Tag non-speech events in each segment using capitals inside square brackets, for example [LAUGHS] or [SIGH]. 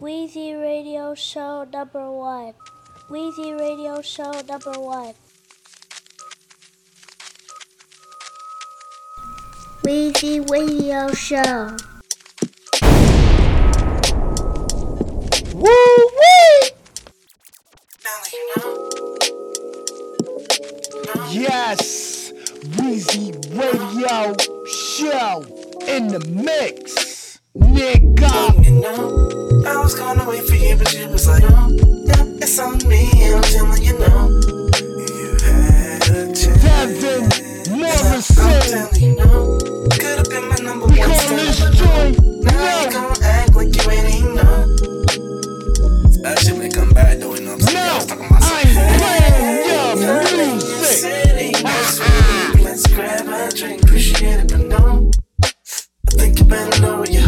Wheezy Radio Show number one. Wheezy Radio Show number one. Wheezy Radio Show. Woo wee! Yes, Weezy Radio Show in the mix, nigga. You I was gonna wait for you, but you was like, oh, yeah, it's on me, and I'm telling you no. You had a chance. Devin I'm telling you no. Could've been my number We one call star, this but no. you gon' act like you ain't even know. That shit may come back though, you know what I'm saying? No, was talking about I ain't playing your music. Let's grab a drink, appreciate it, but no. I think you better know where your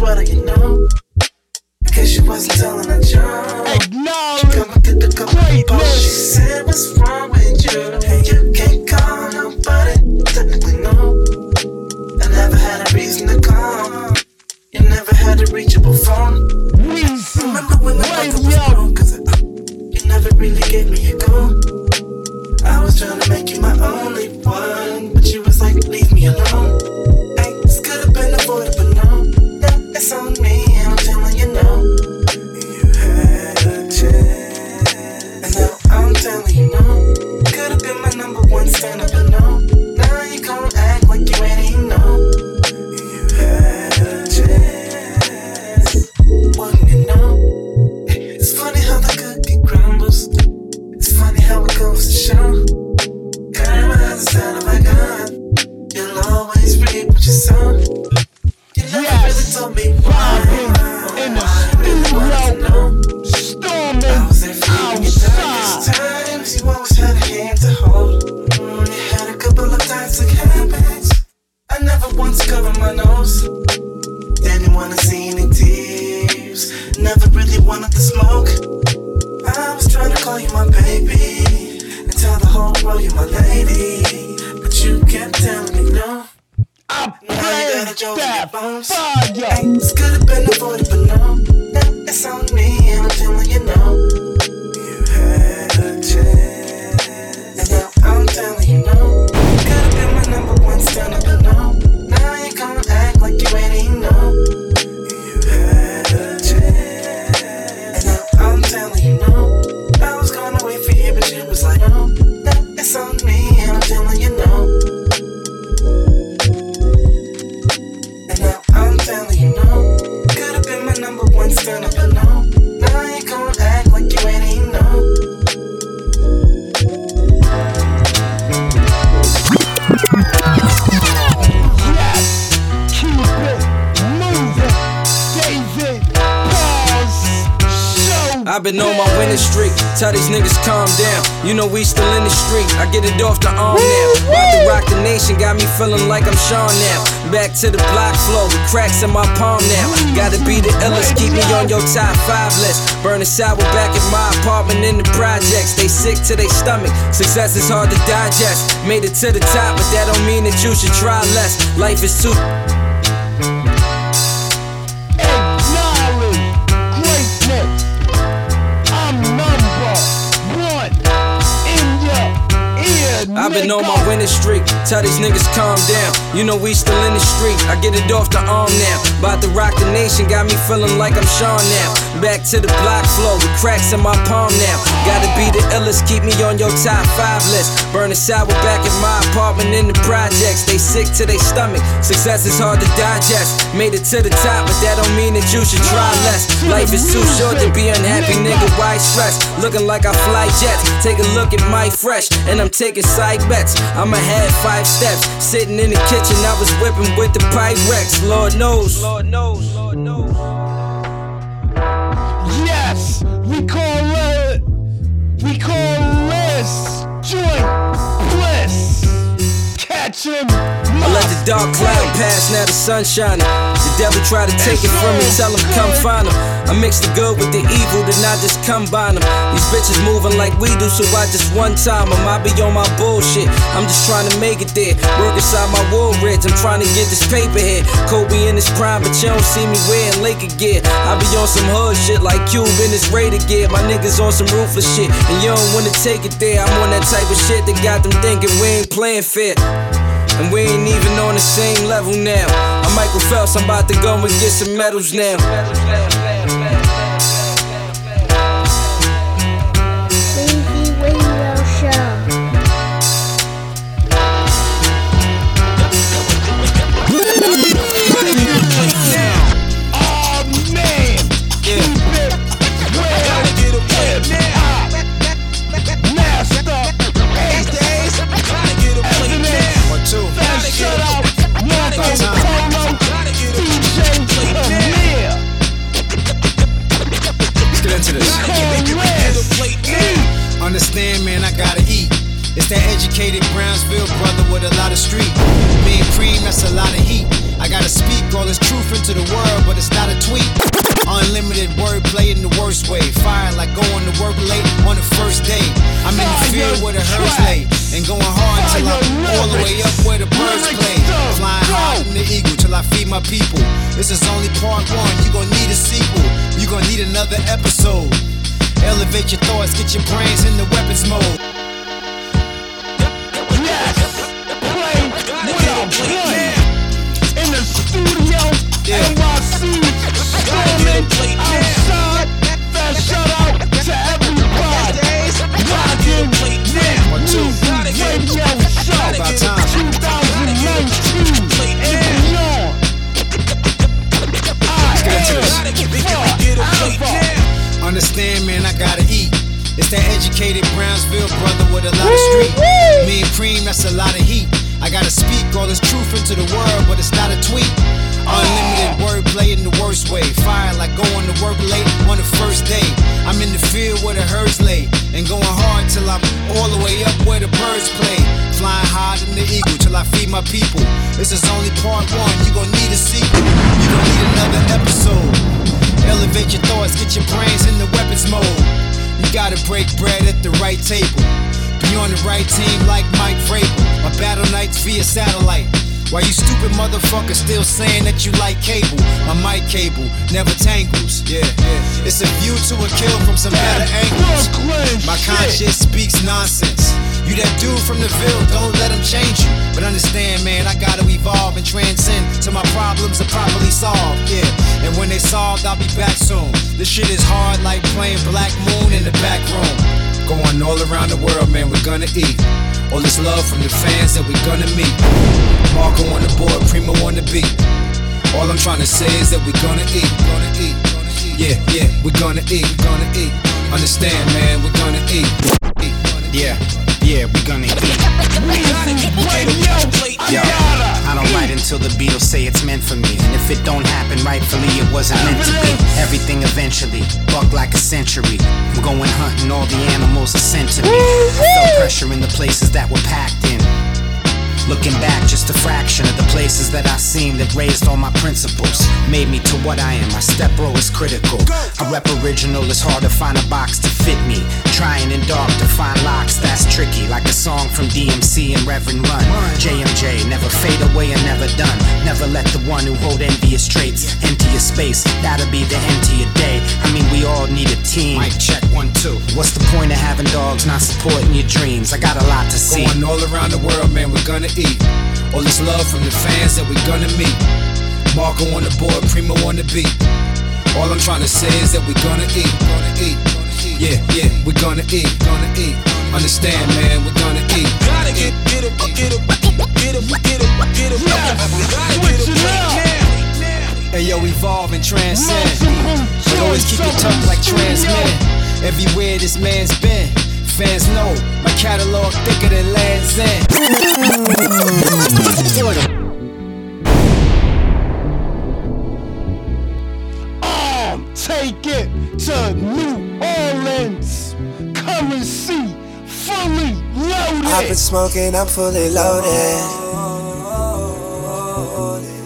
you know. In case she wasn't telling a joke. Acknowledge Come and get the Greatness. She said, What's wrong with you? And you can't call nobody. Technically, no. I never had a reason to call. You never had a reachable phone. Weezy Remember when the was wrong? Cause uh, you never really gave me a go. I was trying to make you my only one. But you was like, leave me alone. It's on me, I'm telling you no. You had a chance. And now I'm telling you no. Could have been my number one stand up, but no. Now you gon' act like you ain't even know. You had a chance. Wouldn't you know? It's funny how the cookie crumbles. It's funny how it goes to show. Karma has a top five list. Burning sour back at my apartment in the projects. They sick to their stomach. Success is hard to digest. Made it to the top, but that don't mean that you should try less. Life is too I've been on my winning streak. Tell these niggas calm down. You know we still in the street. I get it off the arm now. About to rock the nation, got me feeling like I'm Sean now. Back to the block flow with cracks in my palm now. Gotta be the illest, keep me on your top five list. Burning sour back at my apartment in the projects. They sick to their stomach. Success is hard to digest. Made it to the top, but that don't mean that you should try less. Life is too short to be unhappy, nigga. Why stress? Looking like I fly jets. Take a look at my fresh, and I'm taking side bets. I'm ahead five steps. Sitting in the kitchen, I was whipping with the Pyrex. Lord knows. Lord knows. Lord knows. Catch him. I let the dark cloud pass, now the sun shining. The devil try to take it from me, tell him come find him. I mix the good with the evil, then I just combine them. These bitches moving like we do, so I just one time them. I be on my bullshit. I'm just trying to make it there. Work inside my wool reds, I'm trying to get this paper here. Kobe in his prime, but you don't see me wearing Laker gear. I be on some hood shit like Cube in his Raider gear. My niggas on some ruthless shit, and you don't wanna take it there. I'm on that type of shit that got them thinking we ain't playing fair. And we ain't even on the same level now. I'm Michael Phelps, I'm about to go and get some medals now. That educated Brownsville brother with a lot of street. Me and cream, that's a lot of heat. I gotta speak all this truth into the world, but it's not a tweet. Unlimited wordplay in the worst way. Fire like going to work late on the first day. I'm in the field where the herbs lay. And going hard till I'm all the way up where the birds play. Flying high in the eagle till I feed my people. This is only part one, you gon' need a sequel. You gon' need another episode. Elevate your thoughts, get your brains in the weapons mode. Understand, man, I gotta eat. It's that educated Brownsville brother with a lot of street. Me and cream, that's a lot of heat. I gotta speak all this truth into the world, but it's not a tweet. Unlimited wordplay in the worst way. Fire like going to work late on the first day. I'm in the field where the herds lay. And going hard till I'm all the way up where the birds play. Flying high in the eagle till I feed my people. This is only part one, you gon' need a sequel. You gon' need another episode. Elevate your thoughts, get your brains in the weapons mode. You gotta break bread at the right table. Be on the right team like Mike Vrabel. My battle nights via satellite. Why you stupid motherfuckers still saying that you like cable? My mic cable never tangles. Yeah, yeah. It's a view to a kill from some better angles. My conscience speaks nonsense. You that dude from the Ville, don't let him change you. But understand, man, I gotta evolve and transcend till my problems are properly solved. Yeah, and when they solved, I'll be back soon. This shit is hard like playing Black Moon in the back room. Going all around the world, man, we're gonna eat. All this love from the fans that we're gonna meet. Marco on the board, Primo on the beat. All I'm trying to say is that we're gonna eat, gonna eat. Yeah, yeah, we're gonna eat, gonna eat. Understand, man, we're gonna eat. Yeah, yeah, we're gonna eat. Yo, I don't write until the Beatles say it's meant for me. And if it don't happen rightfully, it wasn't meant to be. Everything eventually, buck like a century. I'm going hunting, all the animals are sent to me. I felt pressure in the places that were packed in. Looking back, just a fraction of the places that I've seen that raised all my principles. Made me to what I am. My step bro is critical. I rep original, it's hard to find a box to fit me. Trying in dark to find locks, that's tricky. Like a song from DMC and Reverend Run. JMJ, never fade away and never done. Never let the one who hold envious traits empty your space. That'll be the end to your day. I mean, we all need a team. Mic check one, two. What's the point of having dogs not supporting your dreams? I got a lot to see. Going all around the world, man, we're gonna eat. All this love from the fans that we're gonna meet. Marco on the board, Primo on the beat. All I'm trying to say is that we're gonna eat, gonna eat. Yeah, yeah, we're gonna eat, gonna eat. Understand, man, we're gonna eat. Gotta get, get up, get up, get up, get up, get up. Gotta get Switch it up. up. Hey yo, evolve and transcend. But always keep it tough like transmitting. Everywhere this man's been, fans know my catalog thicker than Land's End. Um, take it to New Orleans. Come and see fully I've been smoking, I'm fully loaded.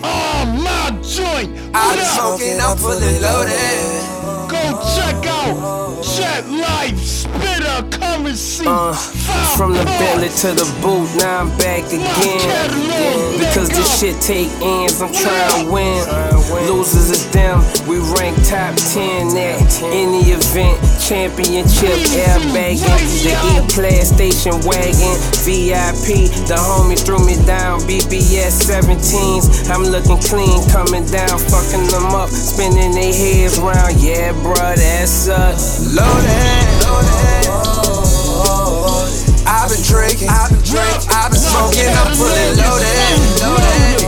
Oh, my joint. I've been smoking, I'm fully loaded. Go check out Jet Life Spitter currency. Uh, from the Bentley to the boot, now I'm back again. Because this shit take ends, I'm trying to win. Losers is them, we rank top 10 at any event. Championship, airbagging, the E-Class station wagon, VIP. The homie threw me down, BBS 17s. I'm looking clean, coming down, fucking them up, spinning their heads round. Yeah, bruh, that's us. Loaded, loaded. I've been drinking, I've been drinking, I've been smoking, I'm fully loaded, loaded.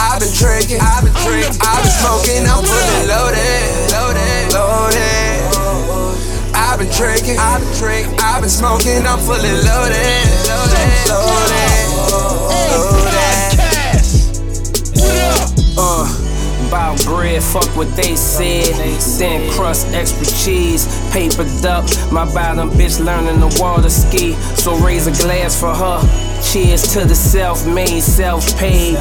I've been drinking, I've been drinking, I've been smoking, I'm fully loaded, loaded, loaded. I've been drinking, I've been drinking, I've been smoking, I'm fully loaded, loaded, loaded, about bread, fuck what they said. Thin crust, extra cheese, paper up. My bottom bitch learning the water ski. So raise a glass for her. Cheers to the self made, self paid.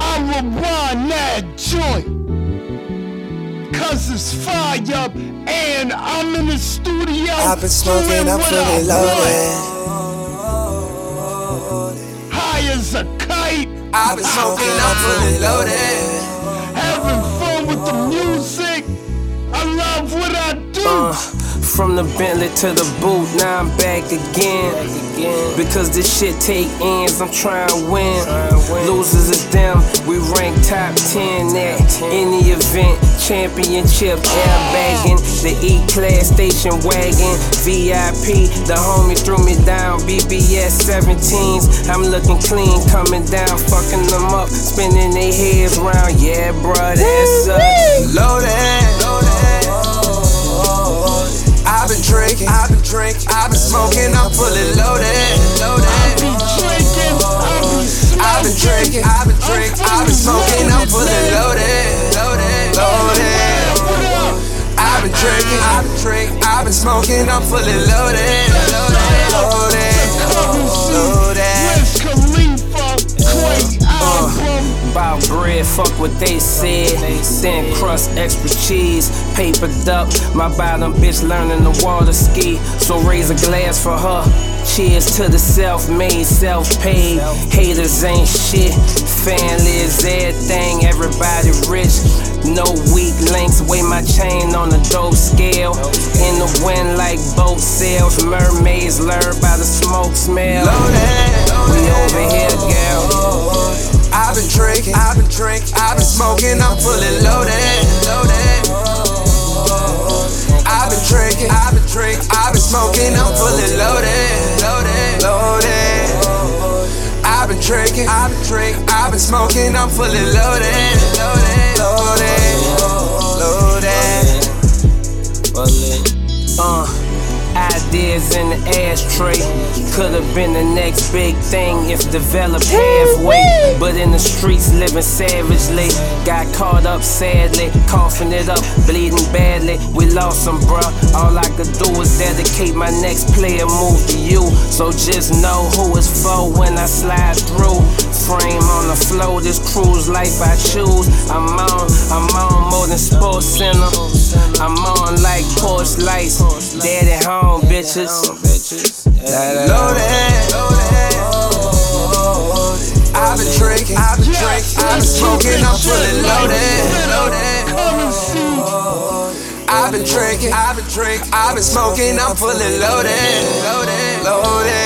I will run that joint. Cause it's fire up, and I'm in the studio. I've been smoking, I'm fully loaded. As a kite. I've been smoking, I'm fully loaded. Having fun with the music. I love what I do. Uh, from the Bentley to the boot, now I'm back again. Because this shit take ends, I'm trying to win. Losers is them, we rank top 10 at any event. Championship, airbagging, the E-Class station wagon, VIP. The homie threw me down, BBS 17s. I'm looking clean, coming down, fucking them up, spinning their heads round. Yeah, bruh, that's us. Loaded, loaded. I've been drinking, I've been drinking, I've been smoking, I'm fully loaded, loaded. Be drinking, I be I've been drinking, I've been drinking, I've been smoking, I'm fully loaded, loaded, loaded. I've been drinking, I've been drinking, I've been smoking, I'm fully loaded, loaded, loaded, loaded. About bread, fuck what they said. Thin crust, extra cheese, paper duck. My bottom bitch learning the water ski. So raise a glass for her. Cheers to the self made, self paid. Haters ain't shit. Family is everything, everybody rich. No weak links, weigh my chain on the dope scale. In the wind like boat sails, mermaids lure by the smoke smell. We over here, girl. I've been drinking, I've been drinking, I've been smoking, I'm fully loaded, loaded. I've been drinking, I've been drinking, I've been smoking, I'm fully loaded, loaded, loaded. I've been drinking, I've been drinking, I've been smoking, I'm fully loaded, loaded, loaded, loaded. Uh, ideas in the ashtray. Could have been the next big thing if developed halfway. But in the streets, living savagely. Got caught up sadly, coughing it up, bleeding badly. We lost some, bruh. All I could do is dedicate my next player move to you. So just know who it's for when I slide through. Frame on the floor, this cruise life I choose. I'm on, I'm on more than Sports Center. I'm on like porch lights. Dead at home, bitches. Loaded, loaded. I've been drinking, I've been drinking, I've been smoking, I'm fully loaded, loaded. I've been drinking, I've been drinking, I've been smoking, I'm fully loaded, loaded, loaded.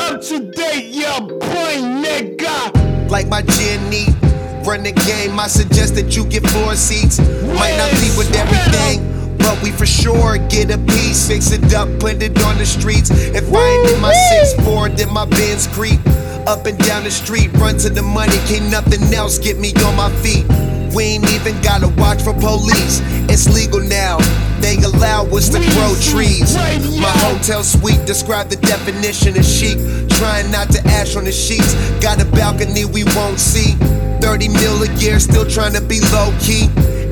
Up to date, your brain, nigga. like my Jenny. Run the game, I suggest that you get floor seats. Might not be with everything, but we for sure get a piece. Fix it up, put it on the streets. If I ain't in my 6'4, then my Benz creep. Up and down the street, run to the money, can't nothing else get me on my feet. We ain't even gotta watch for police. It's legal now. They allow us to grow trees. My hotel suite describe the definition of chic. Trying not to ash on the sheets. Got a balcony we won't see. 30 mil a year, still trying to be low key.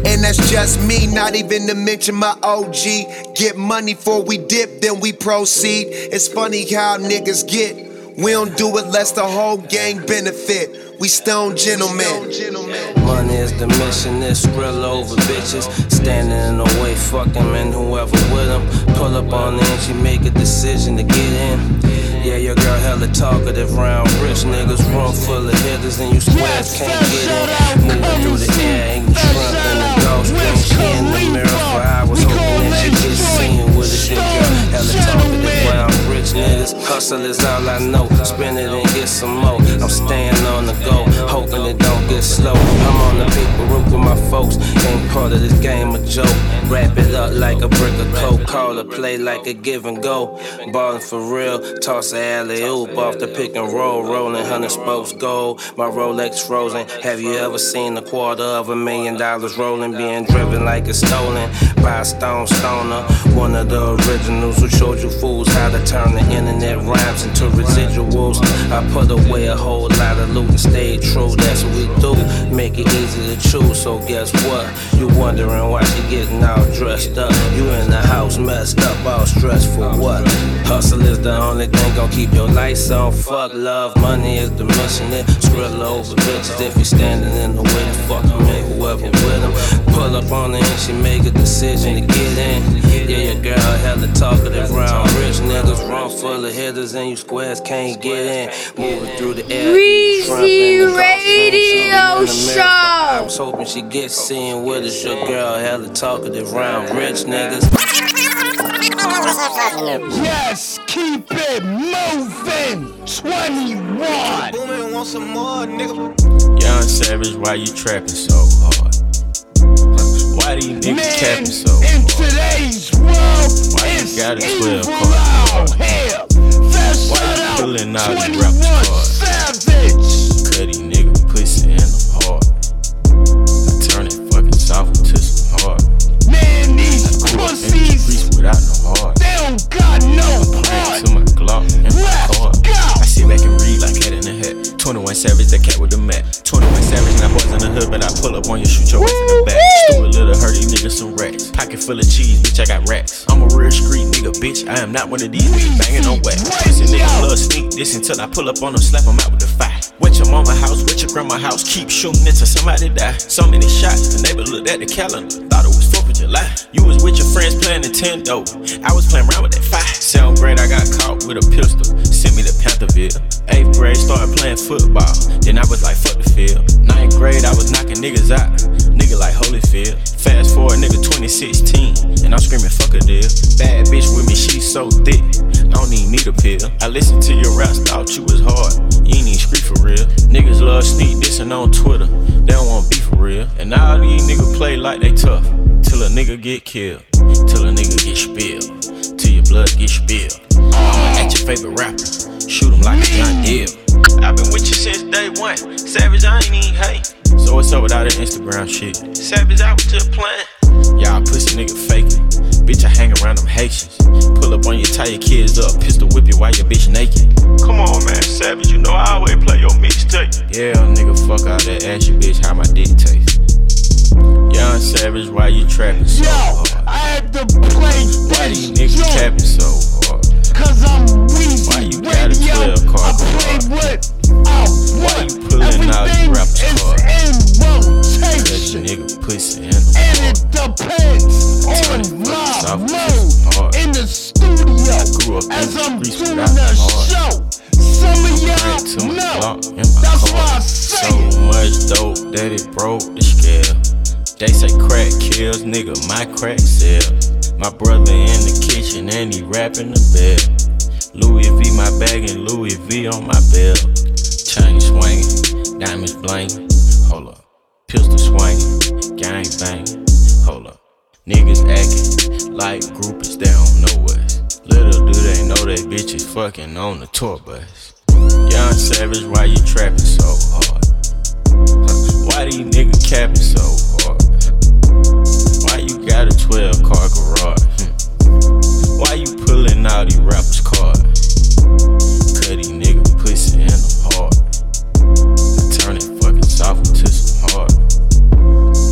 And that's just me, not even to mention my OG. Get money for we dip, then we proceed. It's funny how niggas get. We don't do it lest the whole gang benefit. We stone gentlemen. Money is the mission, it's grill over bitches. Standing in the way, fuck him and whoever with him. Pull up on the she make a decision to get in. Yeah, your girl hella talkative round rich niggas, room full of hitters, and you squares can't get in. Hustle is all I know. Spend it and get some more. I'm staying on the go, hoping it don't get slow. I'm on the paper route with my folks. Ain't part of this game a joke. Wrap it up like a brick of coke. Call it play like a give and go. Ballin' for real. Toss a alley oop off the pick and roll. Rolling hundred spokes gold. My Rolex frozen. Have you ever seen a quarter of a million dollars rolling? Being driven like it's stolen by a stone stoner. One of the originals who showed you fools how to turn the internet rhymes into residuals. I put away a whole lot of loot and stayed true. That's what we do. Make it easy to choose. So guess what? You wondering why she getting all dressed up? You in the house messed up, all stressed for what? Hustle is the only thing gon' keep your lights on. Fuck love, money is the mission. It skrill over bitches if you standing in the way. Fuck them and whoever with them. Pull up on her and she make a decision to get in. Yeah, your girl hella talkative round rich niggas, run full of hitters and you squares can't get in. Moving through the air. Weezy Radio Show. I was hoping she gets seen with us. Your girl hella talkative round rich niggas. Yes, keep it moving. 21. Booming, want some more, nigga. Young Savage, why you trapping so hard? Why these niggas capping so in today's world, Why you it's got a 12 evil card? out here. First Why you out, pulling out these 21 rappers hard? Savage. Cut these nigga pussy and I'm hard. I turn it fucking soft into some hard. Man, these pussies, without no heart. they don't got no heart. to my Glock and my Let's car. go. I sit back and read like head in the hat. 21 Savage, that cat with the mat. 21 Savage, now boys in the hood, but I pull up on you, shoot your ass in the back. Stupid little hurt these niggas some racks. Pocket full of cheese, bitch, I got racks. I'm a real street nigga, bitch. I am not one of these niggas banging on wax. Pussy niggas love sneak this until I pull up on them, slap them out with the fire. Wet your mama house, wet your grandma house, keep shooting until somebody die. So many shots, the neighbor looked at the calendar, thought it was 4th of July. You was with your friends playing Nintendo, I was playing around with that fire. Seventh grade, I got caught with a pistol, sent me to Pantherville. Eighth grade, started playing football, then I was like, fuck the field. Ninth grade, I was knocking niggas out, nigga like Holyfield. Fast forward, nigga 2016, and I'm screaming, fuck a deal. Bad bitch with me, she so thick, I don't even need a pill. I listened to your raps, thought you was hard, you ain't even street for real. Niggas love sneak dissing on Twitter, they don't want beef for real. And all these niggas play like they tough, till a nigga get killed, till a nigga get spilled, till your blood get spilled. I'ma at your favorite rapper, shoot him like a John Deere. I've been with you since day one, Savage, I ain't even hate. So what's up with all that Instagram shit? Savage, I was just playing. Y'all pussy nigga faking. Bitch, I hang around them Haitians. Pull up on you, tie your kids up, pistol whip you while your bitch naked. Come on, man, Savage, you know I always play your mixtape. Yeah, nigga, fuck all that. Ask your bitch how my dick taste. Young Savage, why you trapping so Yo, hard? I had to play Why these niggas joint, capping so hard? Cause I'm Weezy Why you got a Radio. 12 car I play what I want. you pulling out these Everything is in rotation. nigga pussy in the And it depends on my mood in the studio grew up in as the I'm doing heart. show. Some of y'all know. That's car. why I So say it. much dope that it broke the scale. They say crack kills, nigga, my crack sell. My brother in the kitchen and he rapping the bell. Louis V my bag and Louis V on my belt. Chain swinging, diamonds blinking. Hold up, pistol swinging, gang banging. Hold up, niggas acting like groupies, they don't know us. Little do they know that bitch is fucking on the tour bus. Young Savage, why you trapping so hard? Why these niggas capping so got a 12 car garage. Why you pulling out these rappers' cards? Cutty nigga pussy in the heart. I turn it fucking soft into some hard.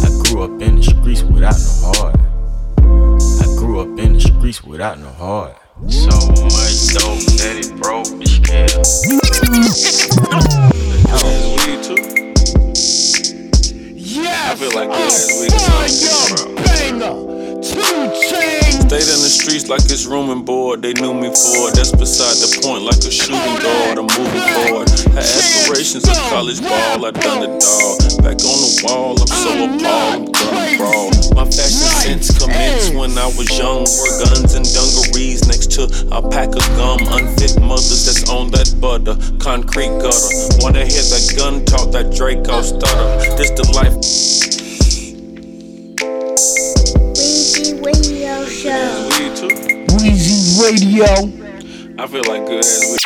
I grew up in the streets without no heart. I grew up in the streets without no heart. So much dope that it broke the scale. [LAUGHS] That's weed too. I feel like a good ass is something, fire banger. Stayed in the streets like it's room and board. They knew me for it. That's beside the point, like a shooting guard. I'm moving forward. Had aspirations of college ball. I done it all. Back on the wall, I'm so appalled. I'm gonna crawl. My fashion sense commenced when I was young. Wore guns and dungarees next to a pack of gum. Unfit mothers that's on that butter. Concrete gutter. Wanna hear that gun talk, that Draco stutter. This the life. Weezy Radio Show. Weezy Radio. I feel like good as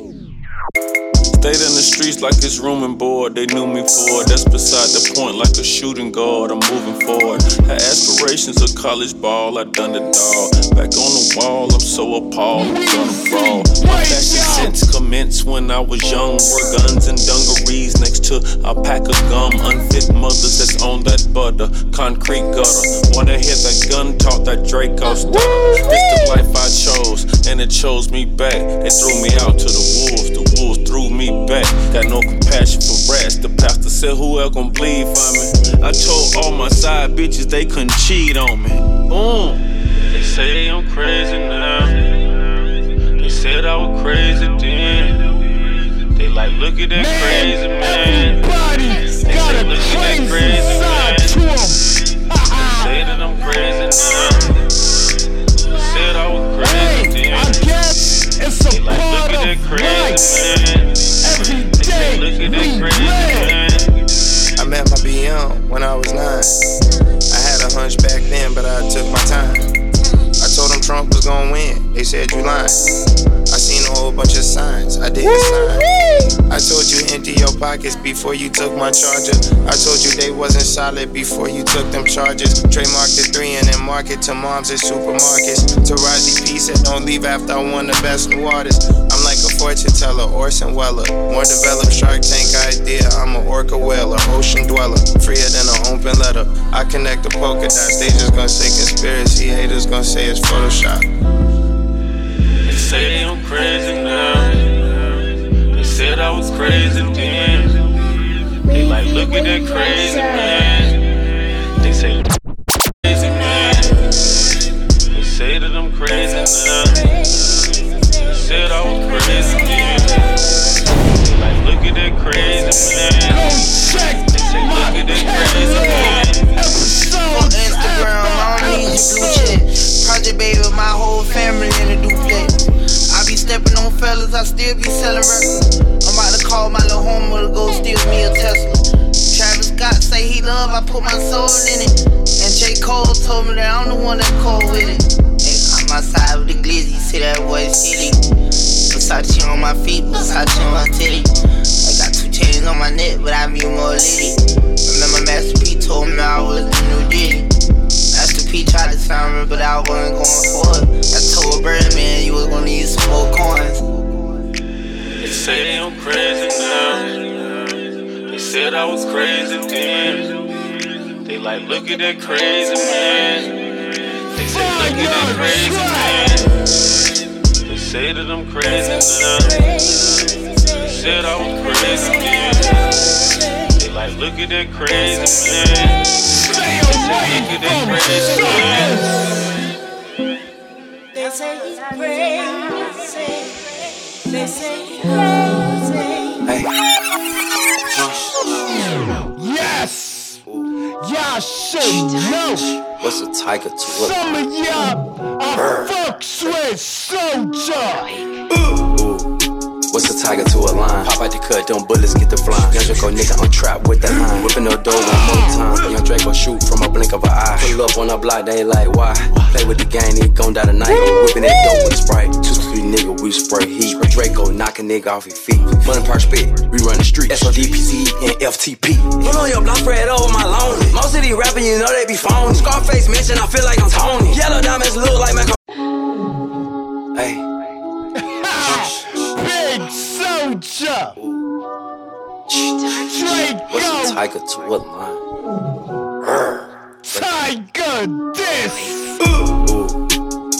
we. Stayed in the streets like it's room and board. They knew me for it. That's beside the point, like a shooting guard. I'm moving forward. Had aspirations of college ball. I done it all. Back on the wall, I'm so appalled. I'm gonna brawl. My fashion sense commenced when I was young. Wore guns and dungarees next to a pack of gum. Unfit mothers that's on that butter. Concrete gutter. Wanna hear that gun talk, that Draco stutter. This the life I chose, and it chose me back. They threw me out to the wolves. Me back. Got no compassion for rats. The pastor said, Who else gon' bleed for me? I told all my side bitches they couldn't cheat on me. Boom. They say I'm crazy now. They said I was crazy then. They like, look at that crazy man. Everybody's They got say, a look at that crazy crazy side man. to him. Say that I'm crazy now. They said I was crazy Hey, I guess it's a They like, part that of life. We I met my BM when I was nine. I had a hunch back then, but I took my time. Trump was gonna win. They said you lying. I seen a whole bunch of signs. I didn't sign. I told you empty your pockets before you took my charger. I told you they wasn't solid before you took them charges. Trademark the three and then market to moms at supermarkets. Taraji P said don't leave after I won the best new artist. I'm like a fortune teller, Orson Weller. More developed Shark Tank idea. I'm an orca whaler, ocean dweller. Freer than an open letter. I connect the polka dots. They just gonna say conspiracy. Haters gonna say it's Photoshop. They say I'm crazy now. They said I was crazy then. They like, look at that crazy man. They say, crazy man. They say that I'm crazy now. They said I was crazy then. They like, look at that crazy man. They say, look at that crazy man. Blue. Project baby, my whole family in a duplex. I be stepping on fellas, I still be selling records. I'm about to call my little homo to go steal me a Tesla. Travis Scott say he love, I put my soul in it. And J. Cole told me that I'm the one that cold with it. Hey, I'm outside with the glizzy, see that boy silly. Versace on my feet, Versace on my titty. I got two chains on my neck, but I be more litty. Remember Master P told me I was the new Diddy. P tried to sign me, but I wasn't going for it. I told Birdman you was gonna need some more coins. They say I'm crazy now. They said I was crazy then. They like, look at that crazy man. They say, look at that crazy man. They say that I'm crazy now. They said I was crazy then. They like, look at that crazy man. Stay They say, away look at that from crazy man. They say he's crazy. They say he's crazy. Yes! Y'all should know. What's a tiger to Some of y'all are fucks with soldier. What's a tiger to a lion? Pop out the cut, them bullets get the flying. Young Draco nigga, I'm trapped with the line. Whipping the door one more time. Young Draco shoot from a blink of an eye. Pull up on the block, they ain't like why. Play with the gang, he gon' die tonight. I'm whipping that dope with a sprite. Two three nigga, we spray heat. Draco knock a nigga off his feet. Money park spit, we run the street. SODPC and FTP. Pull on your block, spread over my lonely. Most of these rapping, you know they be phony. Scarface mention, I feel like I'm Tony. Yellow diamonds look like my. Hey. [LAUGHS] Big soldier. Straight What's a go. tiger to a lion? Tiger this.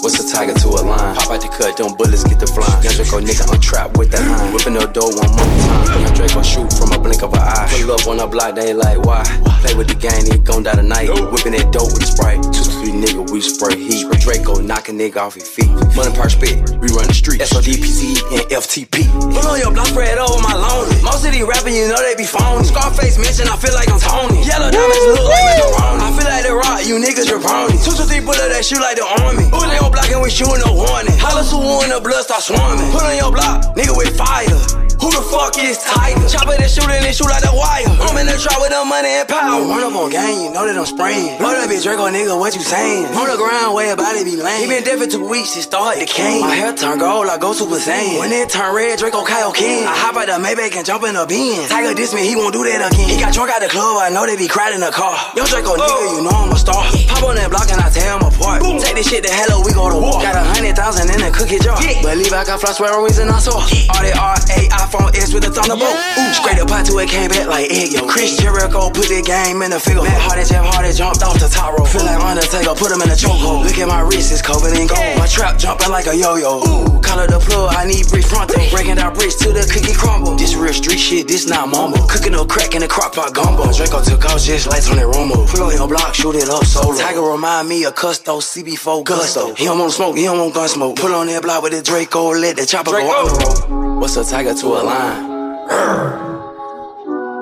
What's a tiger to a lion? Pop out the cut, them bullets get the flying. Young Draco nigga, I'm trapped with that hind. Whipping the door one more time. Young Draco shoot from a blink of an eye. Pull up on the block, they ain't like why. Play with the gang, he gon' die tonight. Whipping that dope with the sprite. Two, three nigga, we spray heat. Draco knock a nigga off his feet. Money park spit, we run the street. SOD, PCE, and FTP. Pull on your block, spread over my lonely. Most of these rapping, you know they be phony. Scarface mention, I feel like I'm Tony. Yellow diamonds look like macaroni. Feel like the rock, you niggas jabroni. Two, two, three bullet that shoot like the army. Who they on block and we shooting no warning. Holla to one, the blood start swarming. Put on your block, nigga with fire. Who the fuck is Tiger? Chopper that shooting and shoot like the wire. I'm in the trap with the money and power. Run up on gang, you know that I'm spraying. Blow that bitch Draco, nigga, what you saying? On the ground, where your body be laying. He been dead for two weeks, it start decaying. My hair turn gold, I go Super Saiyan. When it turn red, Draco Kyle King. I hop out the Maybach and jump in the bin. Tiger diss me, he won't do that again. He got drunk out the club, I know they be crying in the car. Yo, Draco, nigga, you know I'm a star. Pop on that block and I tear him apart. Take this shit to hello, we go to war. Got a hundred thousand in the cookie jar. Believe I got fly swear wings and I saw. All that R8 iPhone S with a thunderbolt. Ooh, straight up out to it, came back like egg yo. Chris Jericho put the game in the figure. Matt Hardy, Jeff Hardy jumped off the top rope. Feel like Undertaker, put him in a chokehold. Look at my wrist, it's covered in gold. My trap jumping like a yo-yo. Ooh, color the plug, I need brick frontal. Breaking down bricks till the cookie crumble. This real street shit, this not mumble. Cooking up crack in the crock pot gumbo. Draco took off just lights on that Romo. Pull on your block, shoot it up solo. Tiger remind me of Custo, CB4 Gusto. He don't want smoke, he don't want gun smoke. Pull on that block with the Draco, let the chopper go on the road. What's a tiger to a?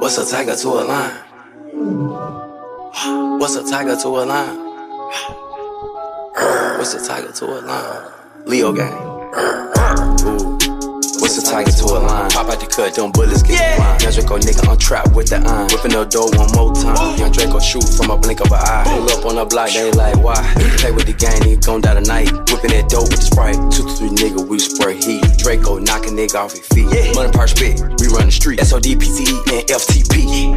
What's a tiger to a lion? What's a tiger to a lion? What's a tiger to a lion? Leo gang. Ooh. What's a tiger to a line. Pop out the cut, them bullets get yeah. flying. Young Draco nigga, I'm trapped with the iron. Whipping the door one more time. Young Draco shoot from a blink of an eye. Pull up on the block, they ain't like why. Play with the gang, he gon' die tonight. Whipping that dope with the sprite. Two to three nigga, we spray heat. Draco knock a nigga off his feet. Yeah. Money park spit, we run the street. SOD, PCE, and FTP.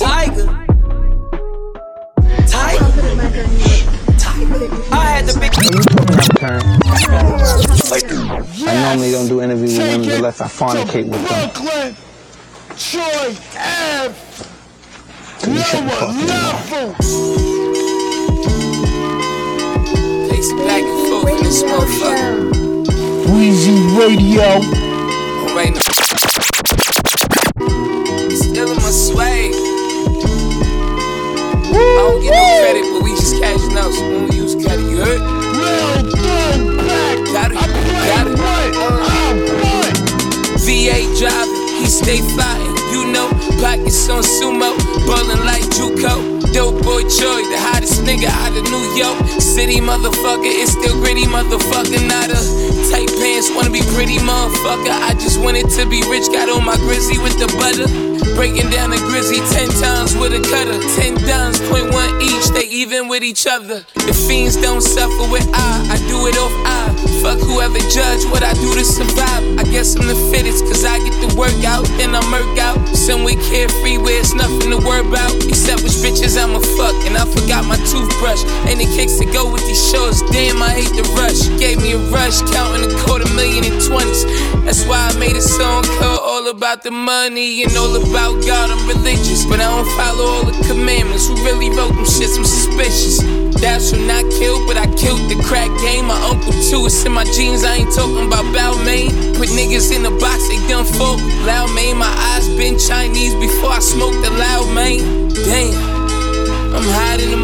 Tiger. Tiger. I had the big. I normally don't do interviews with women unless I fornicate with them. Brooklyn, Troy Ave, So you shouldn't talk to me. level. Pace back and forth in this motherfucker. Weezy Radio. Alright now. Still in my swag. I don't get no credit, but we just cashing out, so we use credit. You heard? Real throwback. Got it. I Got it. Uh. what I want. VA driving, he stay flying. You know, pockets on sumo, ballin' like Juco. Dope boy Troy, the hottest nigga out of New York. City motherfucker, it's still gritty motherfucker. Not a tight pants, wanna be pretty motherfucker. I just wanted to be rich, got on my grizzly with the butter. Breaking down a grizzly ten times with a cutter. Ten dimes, point one each, they even with each other. The fiends don't suffer with I, I do it off I. Fuck whoever judge what I do to survive. I guess I'm the fittest, cause I get the work out, then I murk out. Somewhere carefree where it's nothing to worry about. Except which bitches I'ma fuck, and I forgot my toothbrush. And kicks that go with these shows, damn, I hate the rush. Gave me a rush, counting a quarter million in 20s. That's why I made a song called All About the Money and All About God. I'm religious, but I don't follow all the commandments. Who really wrote them shits? I'm suspicious. That's who not killed, but I killed the crack game. My uncle too, it's in my jeans. I ain't talking about Balmain. Put niggas in the box, they done for loud main. My eyes been Chinese before I smoked the loud main. Damn. I'm hot in the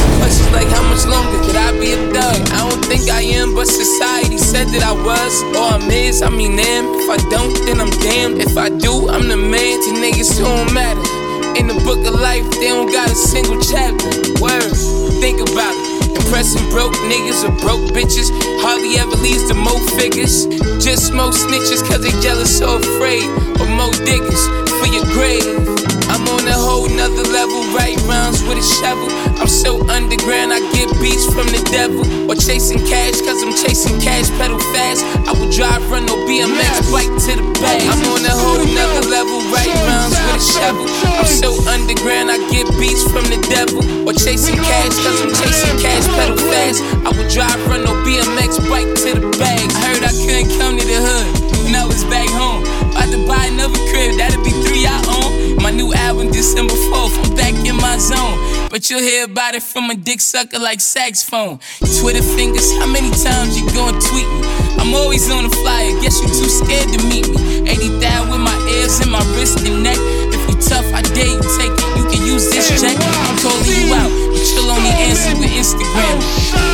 questions like how much longer could I be a thug? I don't think I am, but society said that I was. Or I'm is, I mean am. If I don't, then I'm damned. If I do, I'm the man to niggas who don't matter. In the book of life, they don't got a single chapter. Word, think about it. Impressing broke niggas or broke bitches hardly ever leads to more figures. Just more snitches cause they jealous or afraid. Or more diggers for your grave. I'm on a whole nother level, right rounds with a shovel. I'm so underground, I get beats from the devil. Or chasing cash, cause I'm chasing cash, pedal fast. I will drive, run no BMX, bike to the bag. I'm on a whole nother level, right rounds with a shovel. I'm so underground, I get beats from the devil. Or chasing cash, cause I'm chasing cash, pedal fast. I will drive, run no BMX, bike to the bag. I heard I couldn't come to the hood, and I was back home. About to buy another crib, that'll be new album December 4th, I'm back in my zone. but you'll hear about it from a dick sucker like saxophone. Twitter fingers, how many times you gonna tweet me? I'm always on the flyer, guess you too scared to meet me. 80,000 with my ears and my wrist and neck. If you tough, I dare you take it. You can use this check. I'm calling you out, but you'll only answer with Instagram.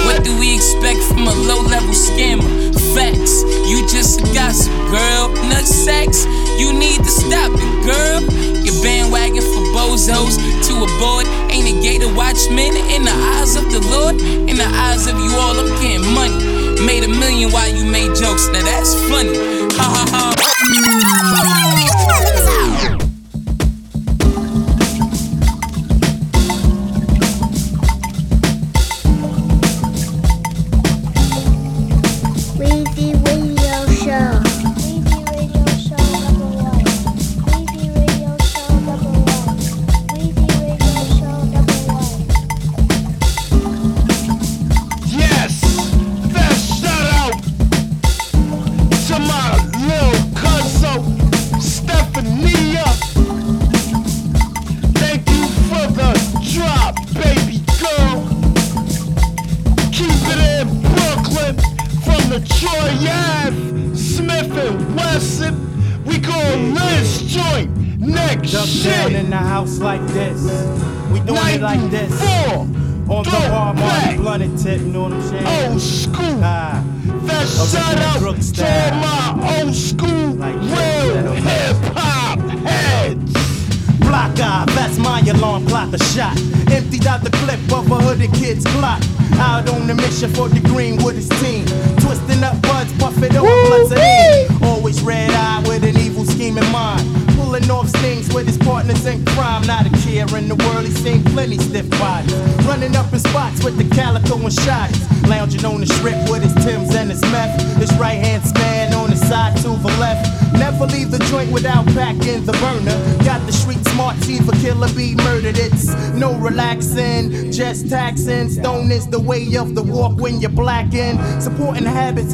What do we expect from a low level scammer? Facts, you just a gossip girl. Nut sex, you need to stop it, girl. Your bandwagon for bozos to a board. Ain't a gator watchman in the eyes of the Lord. In the eyes of you all, I'm getting money. Made a million while you made jokes. Now that's funny. Ha ha ha.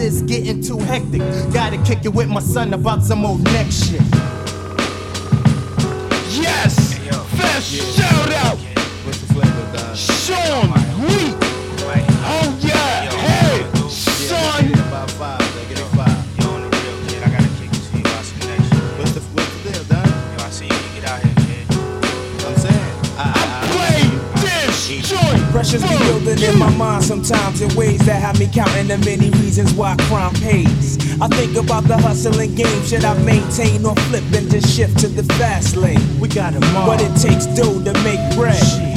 Is getting too hectic. Gotta kick it with my son about some old next shit. Pressures be building in my mind sometimes in ways that have me counting the many reasons why crime pays. I think about the hustling game, should I maintain or flip and just shift to the fast lane? We got 'em all. What it takes dough to make bread.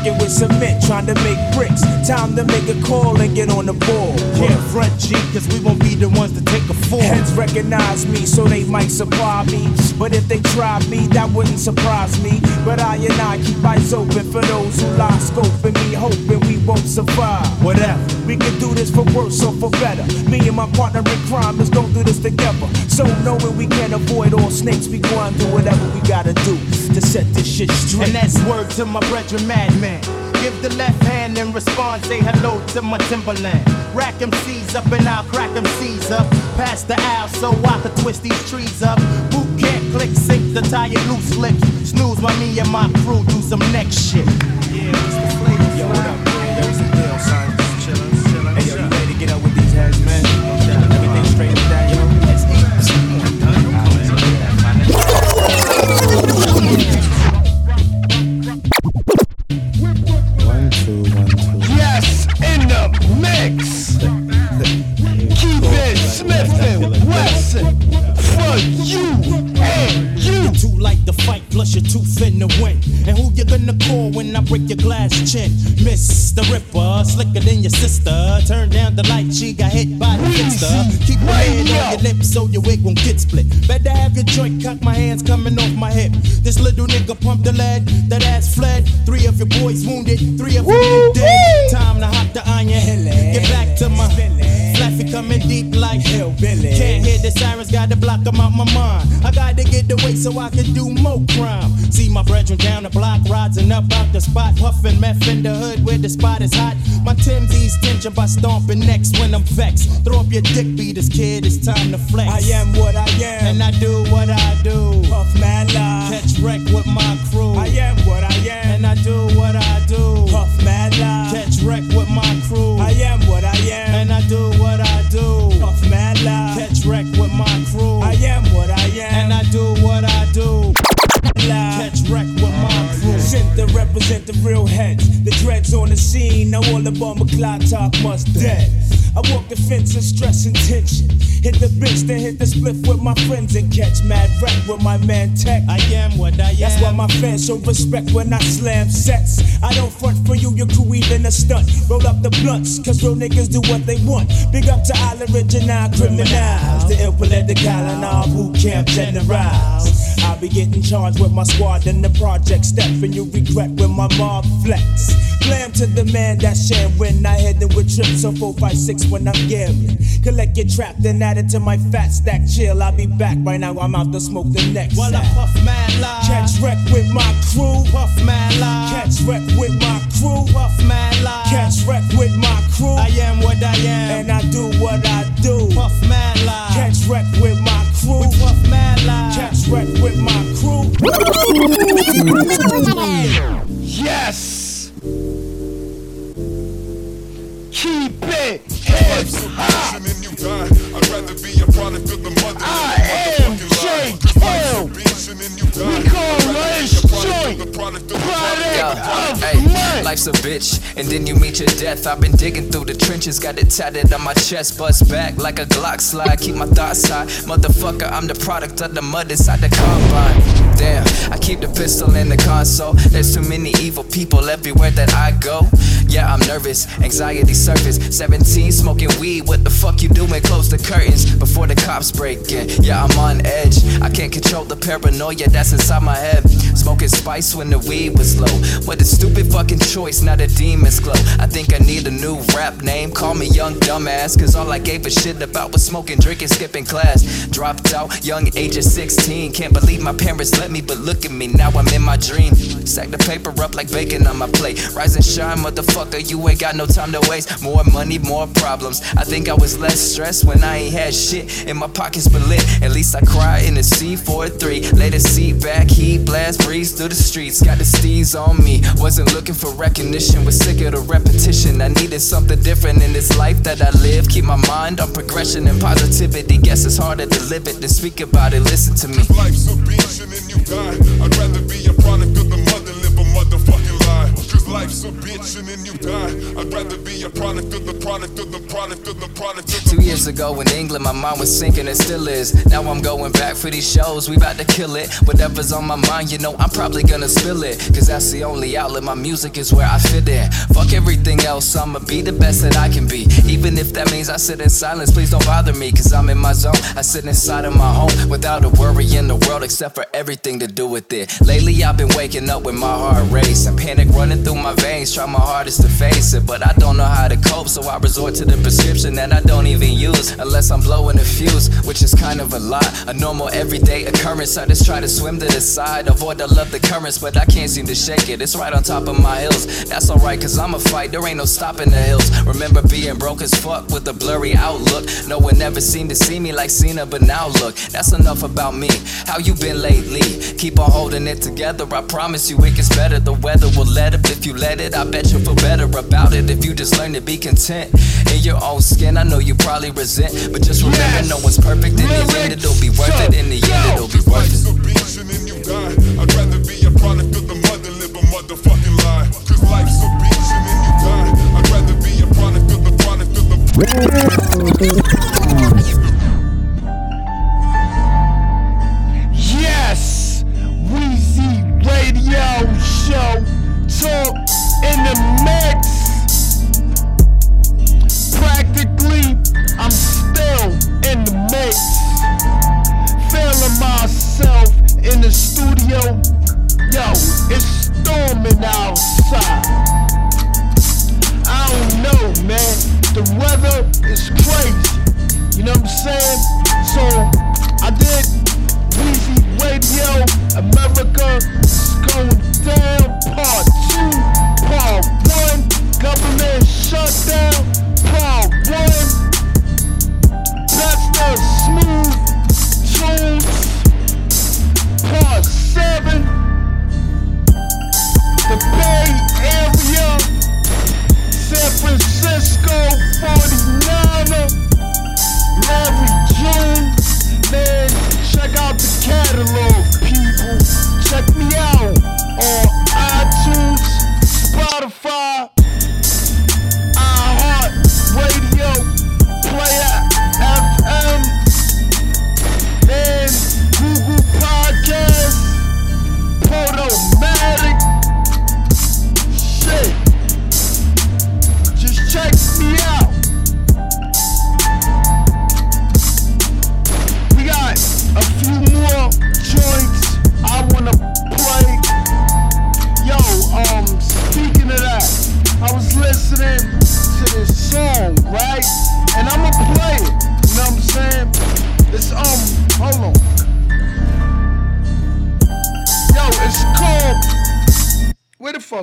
Working with cement, trying to make bricks. Time to make a call and get on the ball. Can't front G, cause we won't be the ones to take a fall. Heads recognize me, so they might supply me. But if they try me, that wouldn't surprise me. But I and I keep eyes open for those who lie scoping me, hoping we won't survive. Whatever. We can do this for worse or for better. Me and my partner in crime, let's go through this together. So knowing we can't avoid all snakes, we go and do whatever we gotta do to set this shit straight. And that's word to my brethren, madman. Give the left hand in response, say hello to my Timberland. Rack them C's up and I'll crack them C's up. Pass the aisle so I can twist these trees up. Boot camp, Clik, sink the tire, loose lips. Snooze my me and my crew do some next shit. Yeah, it's the flavor. Yo, what up, man? Yo, it's the deal, son. Joint cut, my hands coming off my hip. This little nigga pumped the lead, that ass fled. Three of your boys wounded, the weight so I can do more crime. See my brethren down the block, rising up out the spot, puffin' meth in the hood where the spot is hot. My Timsy's tension by stomping next when I'm vexed. Throw up your dick beaters, kid, it's time to flex. I am what I am, and I do what I do. Puff mad live, catch wreck with my crew. I am what I am, and I do what I do. Puff mad live, catch wreck with my crew. I am what I am, and I do represent the real heads. The dreads on the scene, now all the bomber clock talk must dead. I walk the fence and stress and tension. Hit the bitch, then hit the split with my friends and catch mad rap with my man Tech. I am what I am. That's why my fans show respect when I slam sets. I don't front for you, your crew even a stunt. Roll up the blunts, cause real niggas do what they want. Big up to all original criminals. The ill political and all boot camp generals. I'll be getting charged with my squad in the project step, and you regret when my mob flex. Glam to the man that share when I head in with trips so 456 when I'm gambling. Collect your trap, then add it to my fat stack. Chill, I'll be back right now. I'm out to smoke the next. While I puff man live. Catch wreck with my crew. Puff man live. Catch wreck with my crew. Puff man live. Catch wreck with my crew. I am what I am. And I do what I do. Puff man live. Catch wreck with my crew. We puff man live. Catch wreck with my crew. Yes. Keep it heads high. I'd rather be a product of the mother. I am J. Kill. We call this joint product of hey, life's a bitch, and then you meet your death. I've been digging through the trenches, got it tatted on my chest, bust back like a Glock slide. Keep my thoughts high, motherfucker. I'm the product of the mud inside the combine. Damn, I keep the pistol in the console. There's too many evil people everywhere that I go. Yeah, I'm nervous, anxiety surface. 17, smoking weed. What the fuck you doing? Close the curtains before the cops break in. Yeah, I'm on edge. I can't control the paranoia that's inside my head. Smoking spice when the weed was low. What a stupid fucking choice, not a demon's glow. I think I need a new rap name. Call me young dumbass, cause all I gave a shit about was smoking, drinking, skipping class. Dropped out, young age of 16. Can't believe my parents let me, but look at me, now I'm in my dream. Stack the paper up like bacon on my plate. Rise and shine, motherfucker, you ain't got no time to waste. More money, more problems. I think I was less stressed when I ain't had shit in my pockets but lit. At least I cry in the C43. Lay the seat back, heat blast, breeze through the streets. Got the steez on me. Wasn't looking for recognition, was sick of the repetition. I needed something different in this life that I live. Keep my mind on progression and positivity. Guess it's harder to live it than speak about it. Listen to me. Life's a and then you die. I'd rather be a product of the life's a bitch and then you die. I'd rather be a product of the product of the product of the product of the Two years ago in England, my mind was sinking, it still is. Now I'm going back for these shows, we about to kill it. Whatever's on my mind, you know, I'm probably gonna spill it. Cause that's the only outlet, my music is where I fit in. Fuck everything else, I'ma be the best that I can be. Even if that means I sit in silence, please don't bother me, cause I'm in my zone. I sit inside of my home without a worry in the world except for everything to do with it. Lately, I've been waking up with my heart racing, panic running through my veins, try my hardest to face it. But I don't know how to cope, so I resort to the prescription that I don't even use unless I'm blowing a fuse, which is kind of a lot. A normal everyday occurrence. I just try to swim to the side, avoid the love the currents, but I can't seem to shake it. It's right on top of my hills. That's alright, cause I'm a fight, there ain't no stopping the hills. Remember being broke as fuck with a blurry outlook. No one ever seemed to see me like Cena, but now look, that's enough about me. How you been lately? Keep on holding it together. I promise you it gets better. The weather will let up if you let it. I bet you'll feel better about it if you just learn to be content in your own skin. I know you probably resent, but just remember no one's perfect. In the end, it'll be worth it. In the end, it'll be worth Life's a bitch and then you. I'd rather be a product of the mother, live a motherfucking lie. Cause life's a and then you die. I'd rather be a product of the product of the Talk in the mix. Practically, I'm still in the mix. Feeling myself in the studio. Yo, it's storming outside. I don't know, man. The weather is crazy. You know what I'm saying? So I did Weezy Radio, America is going down. Part two, part one, government shutdown. Part one, that's the smooth tunes. Part seven, the Bay Area, San Francisco 49er. Larry June. Man, Check out the catalog, people. Check me out on iTunes, Spotify.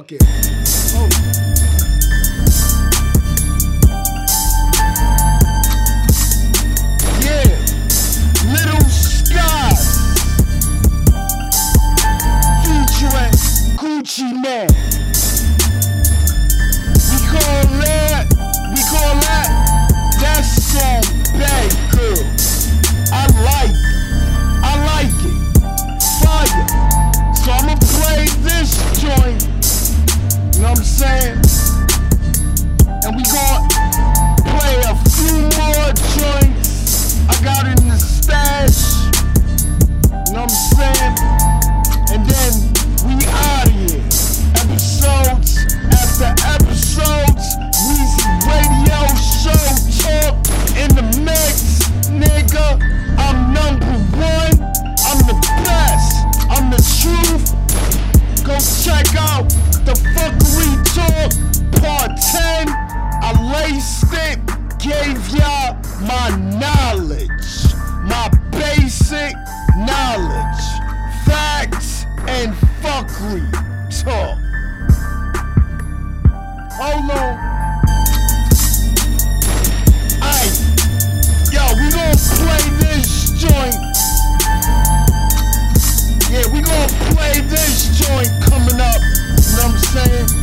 Fuck is? Fuckery talk. Hold on. Aight. Yo, we gonna play this joint. Yeah, we gonna play this joint coming up. You know what I'm saying?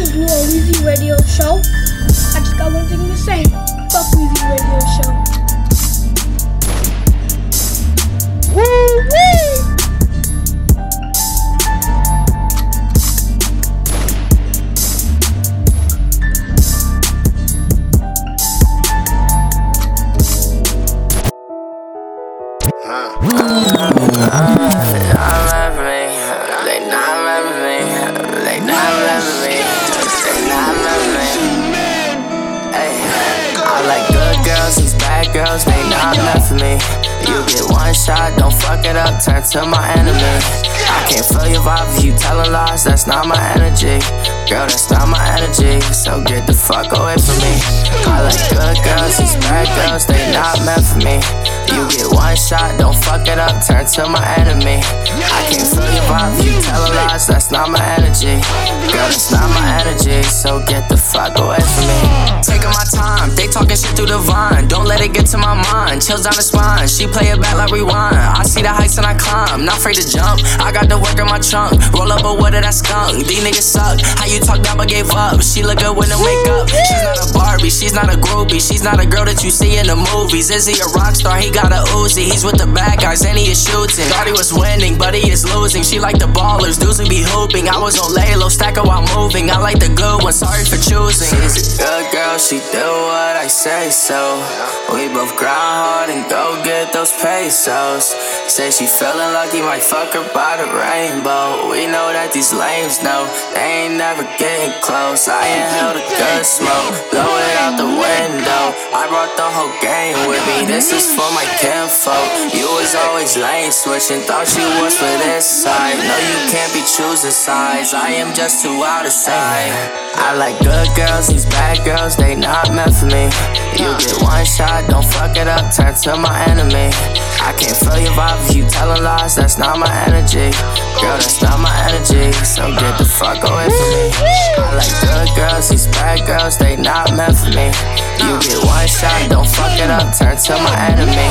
Is Lil Weezy Radio Show. I just got one thing to say. Fuck Weezy Radio Show. Woo wee! Turn to my enemy. I can't feel your vibe if you telling lies, that's not my energy. Girl, that's not my energy, so get the fuck away from me. I like good girls, these bad girls, they not meant for me. You get one shot, don't fuck it up, turn to my enemy. I can't sleep if you telling lies, that's not my energy. Girl, that's not my energy, so get the fuck away from me. Taking my time, they talking shit through the vine. Don't let it get to my mind. Chills down the spine. She play it back like rewind. I see the heights and I climb. Not afraid to jump. I got the work in my trunk. Roll up a wood that skunk. These niggas suck. How you talk down but gave up? She look good with the makeup. She's not a Barbie. She's not a groupie. She's not a girl that you see in the movies. Is he a rock star? He got a Uzi. He's with the bad guys and he is shooting. Thought he was winning, but he is losing. She like the ballers. Dudes who be hooping. I was on lay low, stacker while moving. I like the good ones. Sorry for choosing. She's a good girl. She do what I say so. We both grind hard and go get those pesos. Say she feeling lucky, might fuck her by the rainbow. We know that these lames know they ain't never getting close. I inhaled a good smoke, blow it out the window. I brought the whole game with me. This is for my kinfolk. You was always lane switching, thought you was for this side. No, you can't be choosing sides. I am just too out of sight. I like good girls, these bad girls, they not meant for me. You get one shot, don't fuck it up, turn to my enemy. I can't feel your vibe if you telling lies, that's not my energy. Girl, that's not my energy, so get the fuck away from me. I like good girls, these bad girls, they not meant for me. You get one shot, don't fuck it up, turn to my enemy.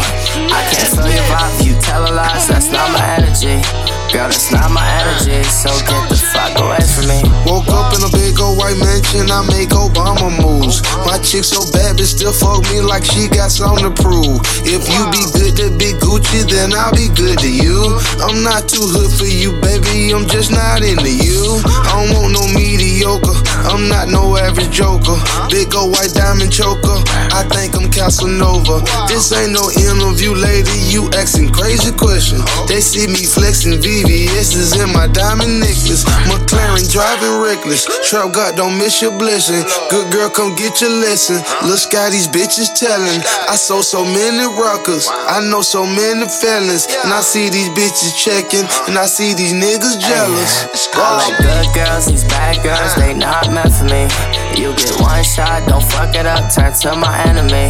I can't feel your vibe if you telling lies, that's not my energy. Girl, that's not my energy, so get the fuck away from me. Woke up in a big old white mansion, I make Obama moves. My chick so bad, but still fuck me like she got something to prove. If you be good to be Gucci, then I'll be good to you. I'm not too hood for you, baby, I'm just not into you. I don't want no mediocre, I'm not no average joker. Big old white diamond choker, I think I'm Casanova. This ain't no interview, lady, you asking crazy questions. They see me flexing VVS is in my diamond necklace. McLaren driving reckless. Trap God, don't miss your blessing. Good girl, come get your lesson. Look, these bitches telling. I saw so many rockers. I know so many felons. And I see these bitches checking. And I see these niggas jealous. I like good girls, these bad girls, they not meant for me. You get one shot, don't fuck it up, turn to my enemy.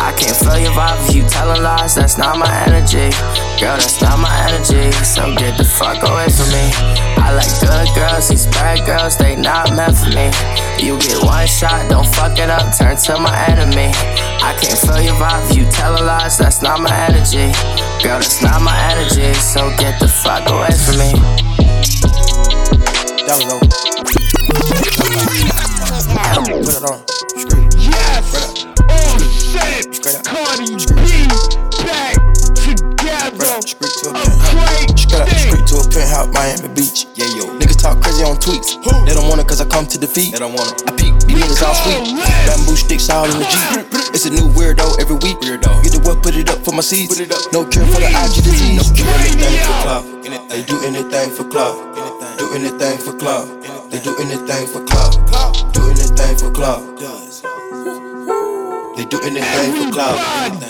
I can't feel your vibe if you telling lies, that's not my energy. Girl, that's not my energy, so get the fuck away from me. I like good girls, these bad girls, they not meant for me. You get one shot, don't fuck it up, turn to my enemy. I can't feel your vibe if you telling lies, that's not my energy. Girl, that's not my energy, so get the fuck away from me. That was over. Put it on. Scream. Yes! All set! Cardi B back together! Straight up the street to a penthouse, Miami Beach. Yeah, yo. Niggas talk crazy on tweets. They don't want it cause I come to defeat. They don't want it. I peek, these niggas all sweet. Bamboo sticks all in the Jeep. It's a new weirdo every week. Weirdo. Get the what, put it up for my seeds. Put it up. No cure for the IG disease. Do anything for clout. They do anything for clout. Do anything for clout. They do anything for clout. Do anything for clout. They do anything for clout.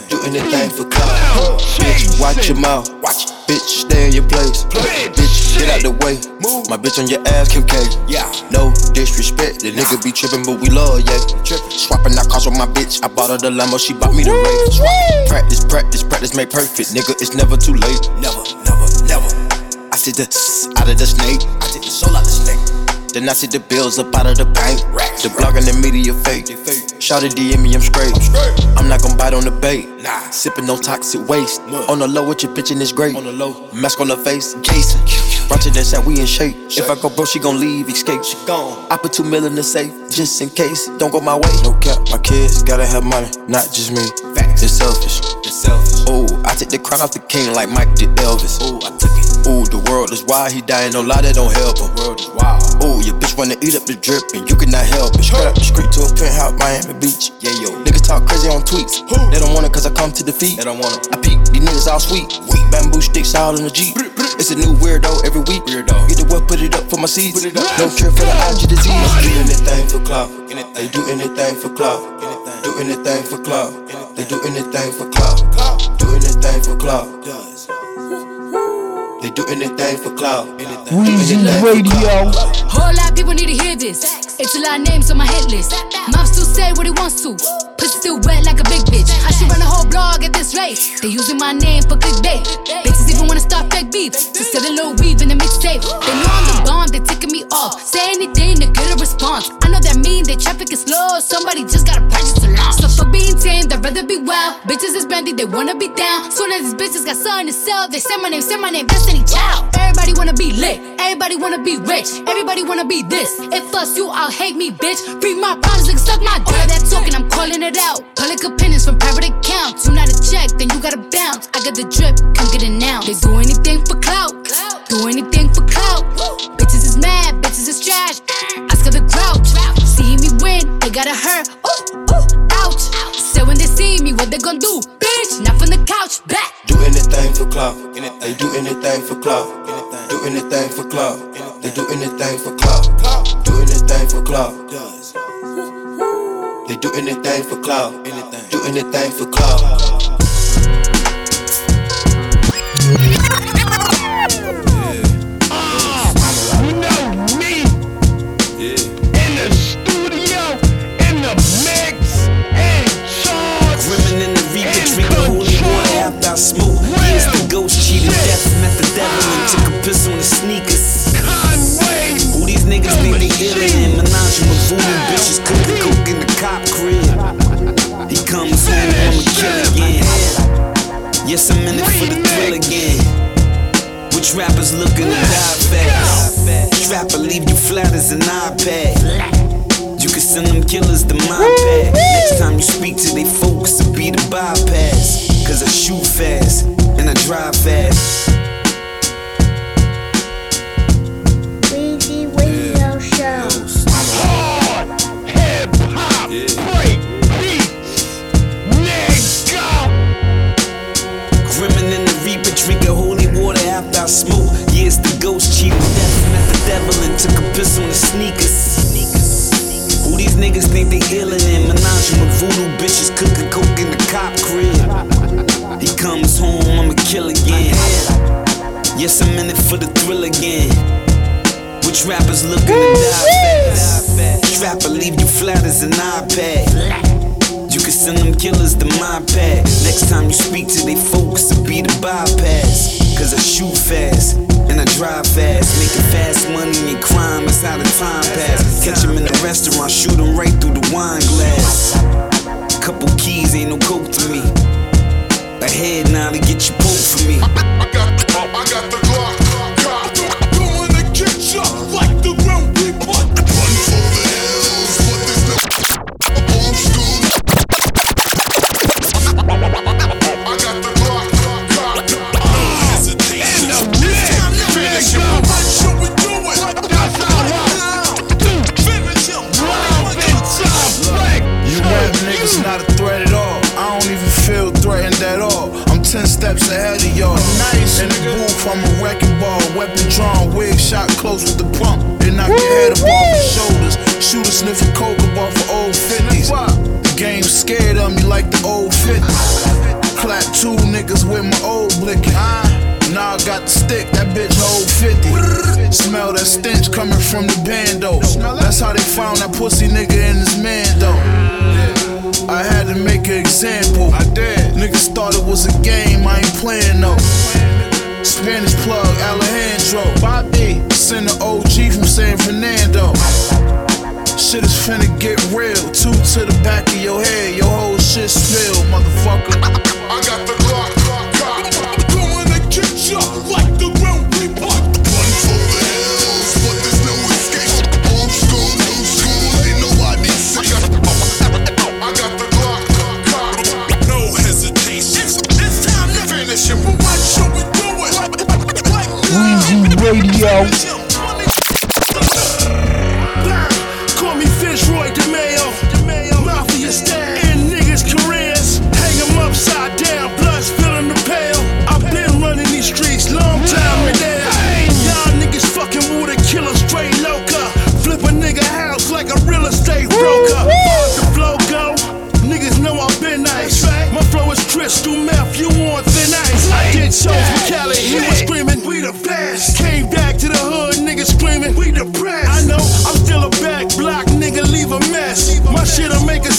Do anything for clout. Bitch, watch your mouth. Watch. Bitch, stay in your place. Bitch, get out the way. My bitch on your ass, Kim K. Yeah. No disrespect. The nigga be tripping, but we love, yeah. Swapping out cars with my bitch. I bought her the limo, she bought me the Wraith. Practice, practice, practice, make perfect. Nigga, it's never too late. Never, never, never. I see the out of the snake. I take the soul out of the snake. Then I see the bills up out of the bank. The blog and the media fake. Shout it DM me, I'm straight. I'm not gon' bite on the bait. Nah. Sipping no toxic waste. On the low, what you pitching is great. On the low, mask on the face, Jason. To that side, we in shape. If I go broke, she gon' leave, escape. She gone. I put two mil in the safe, just in case. Don't go my way. No cap, my kids gotta have money, not just me. Facts. It's selfish. It's selfish. Ooh, I take the crown off the king like Mike did Elvis. Ooh, I took it. Ooh, the world is wild, he dying, no lie, that don't help him. World is wild. Ooh, your bitch wanna eat up the drip and you cannot help it. Straight up the street to a penthouse, Miami Beach. Yeah, yo. Niggas talk crazy on tweets. They don't want it cause I come to defeat. They don't want it. I peek, these niggas all sweet. Bamboo sticks all in the Jeep. It's a new weirdo every week. Weirdo. Get the what, put it up for my seeds. No cure for the IG disease. Do anything for clout. They do anything for clout. Do anything for clout. They do anything for clout. Do anything for clout. They do anything for clout. Weezy Radio. Whole lot of people need to hear this. It's a lot of names on my hit list. Mouth still say what he wants to. Still wet like a big bitch. I should run a whole blog at this rate. They using my name for clickbait. Bitches even wanna start fake beef. To sell a little weave in the mixtape. They know I'm the bomb, they ticking me off. Say anything to get a response. I know that mean they traffic is slow. Somebody just gotta purchase a launch. So fuck being tame, they'd rather be wild. Bitches is brandy, they wanna be down. Soon as these bitches got something to sell, they say my name, say my name, Destiny Child. Everybody wanna be lit, everybody wanna be rich, everybody wanna be this. If us you all hate me, bitch. Read my problems, like suck my dick. All that talking, I'm calling it out. Public opinions from private accounts. You not a check, then you gotta bounce. I got the drip, come get it now. They do anything for clout, do anything for clout. Bitches is mad, bitches is trash. Ask her the grouch. See me win, they gotta hurt. Ooh, ooh, ouch. So when they see me, what they gon' do? Bitch, not from the couch, back. Do anything for clout. They do anything for clout. Do anything for clout. They do anything for clout. Do anything for clout. They do anything for clout. Anything. Do anything for clout. You you speak to they steps ahead of y'all. Nice in the booth, I'm a wrecking ball. Weapon drawn, wig shot close with the pump. They I your head up off your shoulders. Shooter sniffing coke up for old 50s. The game scared of me like the old 50s. Clap two niggas with my old blicking. Now I got the stick, that bitch hold 50. Smell that stench coming from the bando. That's how they found that pussy nigga in his man though. I had to make an example. I did. Niggas thought it was a game, I ain't playing no. Spanish plug, Alejandro. Bobby, send the OG from San Fernando. Shit is finna get real. Two to the back of your head, your whole shit spill, motherfucker. I got the Glock. Glock. Going to get you Radio.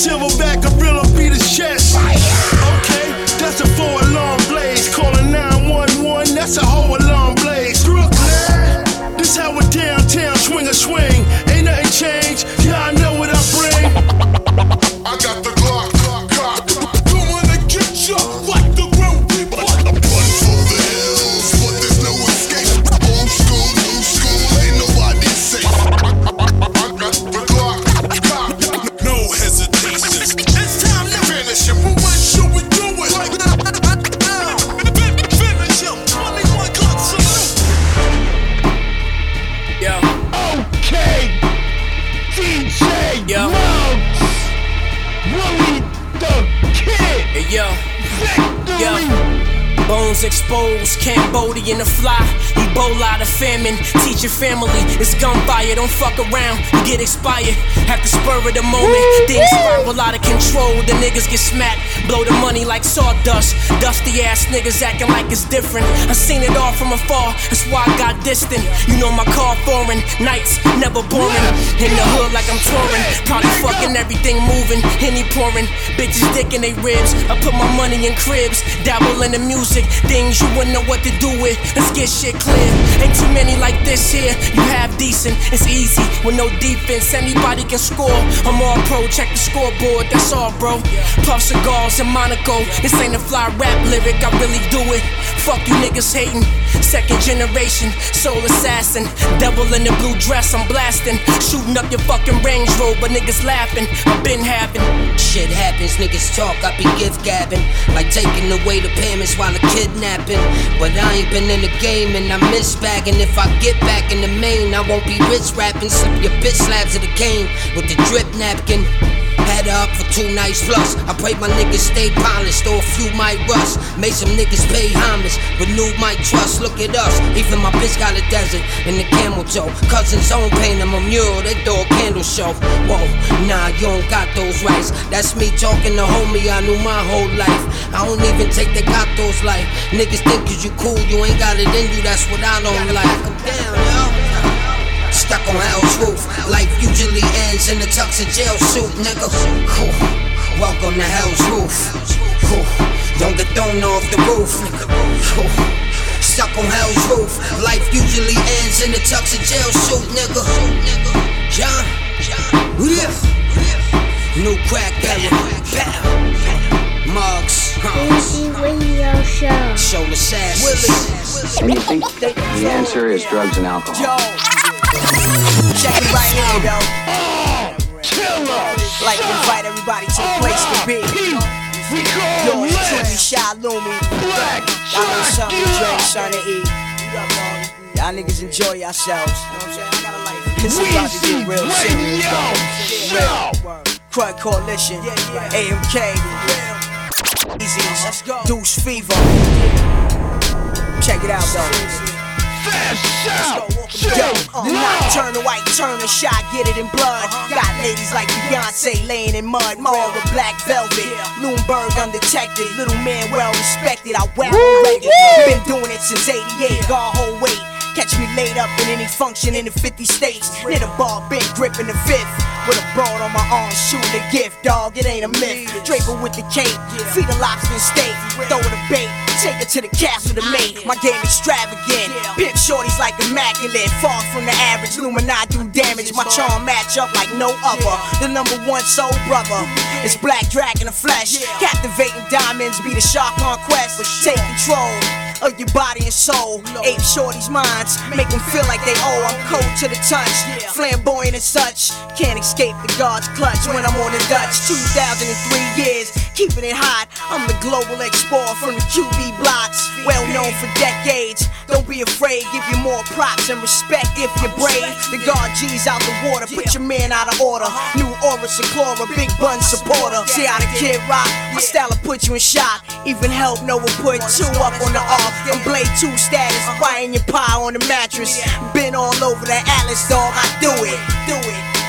Shit'll make your family it's gunfire, don't fuck around, you get expired. At the spur of the moment, things spiral out of control. The niggas get smacked, blow the money like sawdust. Dusty ass niggas acting like it's different. I seen it all from afar, that's why I got distant. You know my car foreign, nights never boring. In the hood like I'm touring, probably fucking everything moving. Henny pouring, bitches dick in they ribs. I put my money in cribs, dabble in the music, things you wouldn't know what to do with. Let's get shit clear. Ain't too many like this here. You have decent, it's easy with no defense. Anybody can score. I'm all pro, check the scoreboard. That's all, bro. Puff cigars in Monaco. This ain't a fly rap lyric, I really do it. Fuck you niggas hating. Second generation, soul assassin. Devil in the blue dress, I'm blasting. Shooting up your fucking Range Rover, niggas laughing. I've been having. Shit happens, niggas talk, I be gift gabbing. Like taking away the payments while the kidnapping. But I ain't been in the game and I miss bagging. If I get back in the main, I won't be rich rapping. Slip your bitch slabs of the cane with the drip napkin. Up for two nights plus. I pray my niggas stay polished, or a few might rust. Made some niggas pay homage, renewed my trust. Look at us, even my bitch got a desert in the camel toe. Cousins own paint them a mural, they throw a candle show. Whoa, nah, you don't got those rights. That's me talking to homie I knew my whole life. I don't even take the gatos life. Niggas think cause you cool, you ain't got it in you, that's what I don't like. Down, yo. Stuck on hell's roof. Life usually ends in a tux and jail suit, nigga. Whew. Welcome to hell's roof. Whew. Don't get thrown off the roof, nigga. Whew. Stuck on hell's roof. Life usually ends in a tux and jail suit, nigga. John, yeah. New crack era. Mugs, Weezy Radio Show. shoulder sass. What do you think? The answer is drugs and alcohol. Yo, check it right here, yo. Like to invite everybody to the place to be. Yours truly, Shy Lumi. Y'all know something to drink, something to eat. Y'all niggas enjoy yourselves. This is about to get real serious. Real. Crud Coalition, AMK, Easy, Deuce Fever. Check it out, though. Yo, uh, the white, turn the shot, get it in blood. Got ladies like Beyonce laying in mud, more with black velvet. Bloomberg undetected, little man well respected. I well rated. Been doing it since 88, God whole weight. Catch me laid up in any function in the 50 states. Near the bar, big grip in the fifth. With a broad on my arm, shooting a gift, dog. It ain't a myth. Draper with the cape, feed a lobster and steak. Throw it a bait, take it to the castle to mate. My game extravagant. Pimp shorties like immaculate. Far from the average, Luminati do damage. My charm match up like no other. The number one soul brother. It's Black Dragon of flesh. Captivating diamonds, be the shark on quest. Take control of your body and soul. Ape shorties' minds, make them feel like they owe. I'm cold to the touch, flamboyant and such. Can't escape the God's clutch when I'm on the Dutch. 2003 years, keeping it hot. I'm the global explorer from the QB blocks. Well known for decades. Don't be afraid, give you more props and respect if you're brave. The guard G's out the water, put your man out of order. New aura, Seclora, big bun supporter. See how the kid rock, my style will put you in shock. Even help Noah put two up on the off. I'm Blade 2 status, frying your pie on the mattress. Been all over the Atlas dog, I do it, do it.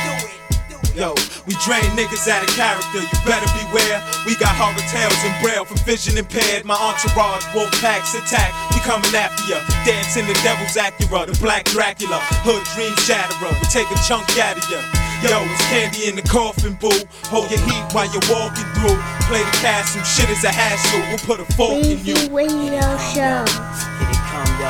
Yo, we drain niggas out of character, you better beware. We got horror tales and braille for vision impaired. My entourage, wolf packs attack. We coming after ya. Dancing the devil's Acura, the black Dracula. Hood dream shatterer, we take a chunk out of ya. Yo, it's candy in the coffin, boo. Hold your heat while you're walking through. Play the castle, shit is a hassle. We'll put a fork in you. Weezy Radio Show. Here they come, yo.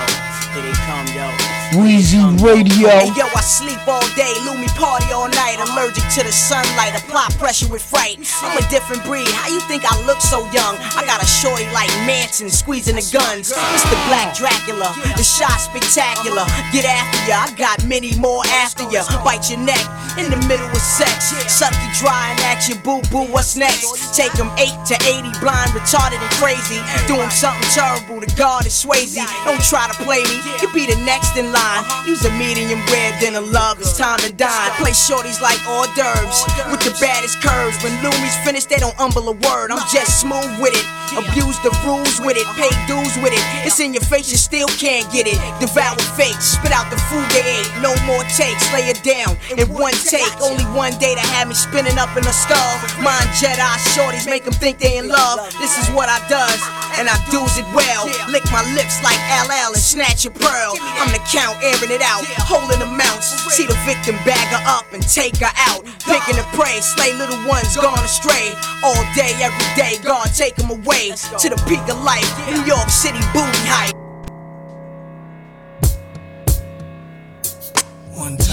Here they come, yo. Weezy Radio. Hey yo, I sleep all day, Lumi party all night. Allergic to the sunlight, apply pressure with fright. I'm a different breed. How you think I look so young? I got a shorty like Manson squeezing the guns. It's the Black Dracula, the shot spectacular. Get after ya, I got many more after ya. Bite your neck in the middle of sex. Suck you dry and ask your boo boo what's next. Take 'em 8 to 80, blind, retarded, and crazy. Doing something terrible, to God is Swayze. Don't try to play me, you be the next in line. Use a medium rare, then a love, it's time to dine. Play shorties like hors d'oeuvres with the baddest curves. When Loomies finish, they don't umble a word. I'm just smooth with it. Abuse the rules with it, pay dues with it. It's in your face, you still can't get it. Devour fake, spit out the food they ate. No more takes, lay it down in one take. Only one day to have me spinning up in a skull. Mind Jedi shorties make them think they in love. This is what I does, and I does it well. Lick my lips like LL and snatch a pearl. I'm the count, airing it out, holding amounts. See the victim bag her up and take her out. Picking the prey, slay little ones gone astray. All day, every day, God take them away to the peak of life. New York City booty hype.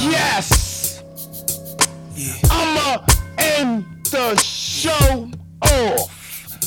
Yes. I'ma end the show off.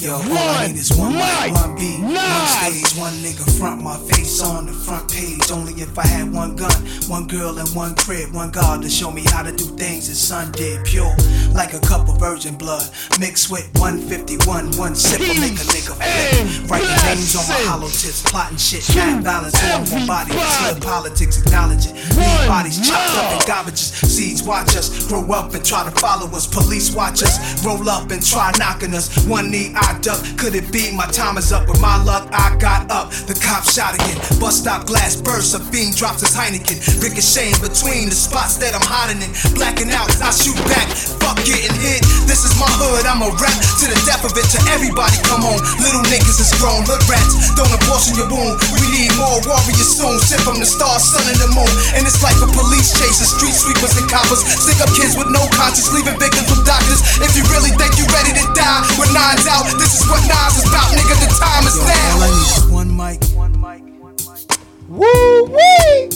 Yo, one one mic, one beat, one stage, one nigga front my face on the front page. Only if I had one gun, one girl, and one crib, one God to show me how to do things his son did. Pure, like a cup of virgin blood, mixed with 151, one sip will make a nigga flip. Writing names on my hollow tips, plotting shit, mad balance on my body. Slip politics, acknowledge it. Leave bodies chopped up in garbages. Seeds watch us grow up and try to follow us. Police watch us roll up and try knocking us. One knee I Could it be my time is up? With my luck, I got up. The cop shot again. Bus stop glass burst. A fiend drops his Heineken. Ricocheting between the spots that I'm hiding in. Blacking out, I shoot back. Fuck getting hit. This is my hood, I'm a rap to the death of it. To everybody, come on. Little niggas is grown, hood rats. Don't abortion your wound. We need more warriors soon. Sent from the stars, sun, and the moon. And it's like a police chasing street sweepers and coppers. Stick up kids with no conscience, leaving victims with doctors. If you really think you're ready to die with nines out, this is what Nas is about, nigga. The time is now. All I need is one mic. One mic. One mic. Woo wee.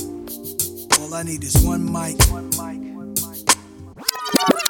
All I need is one mic. One mic. One mic. One mic.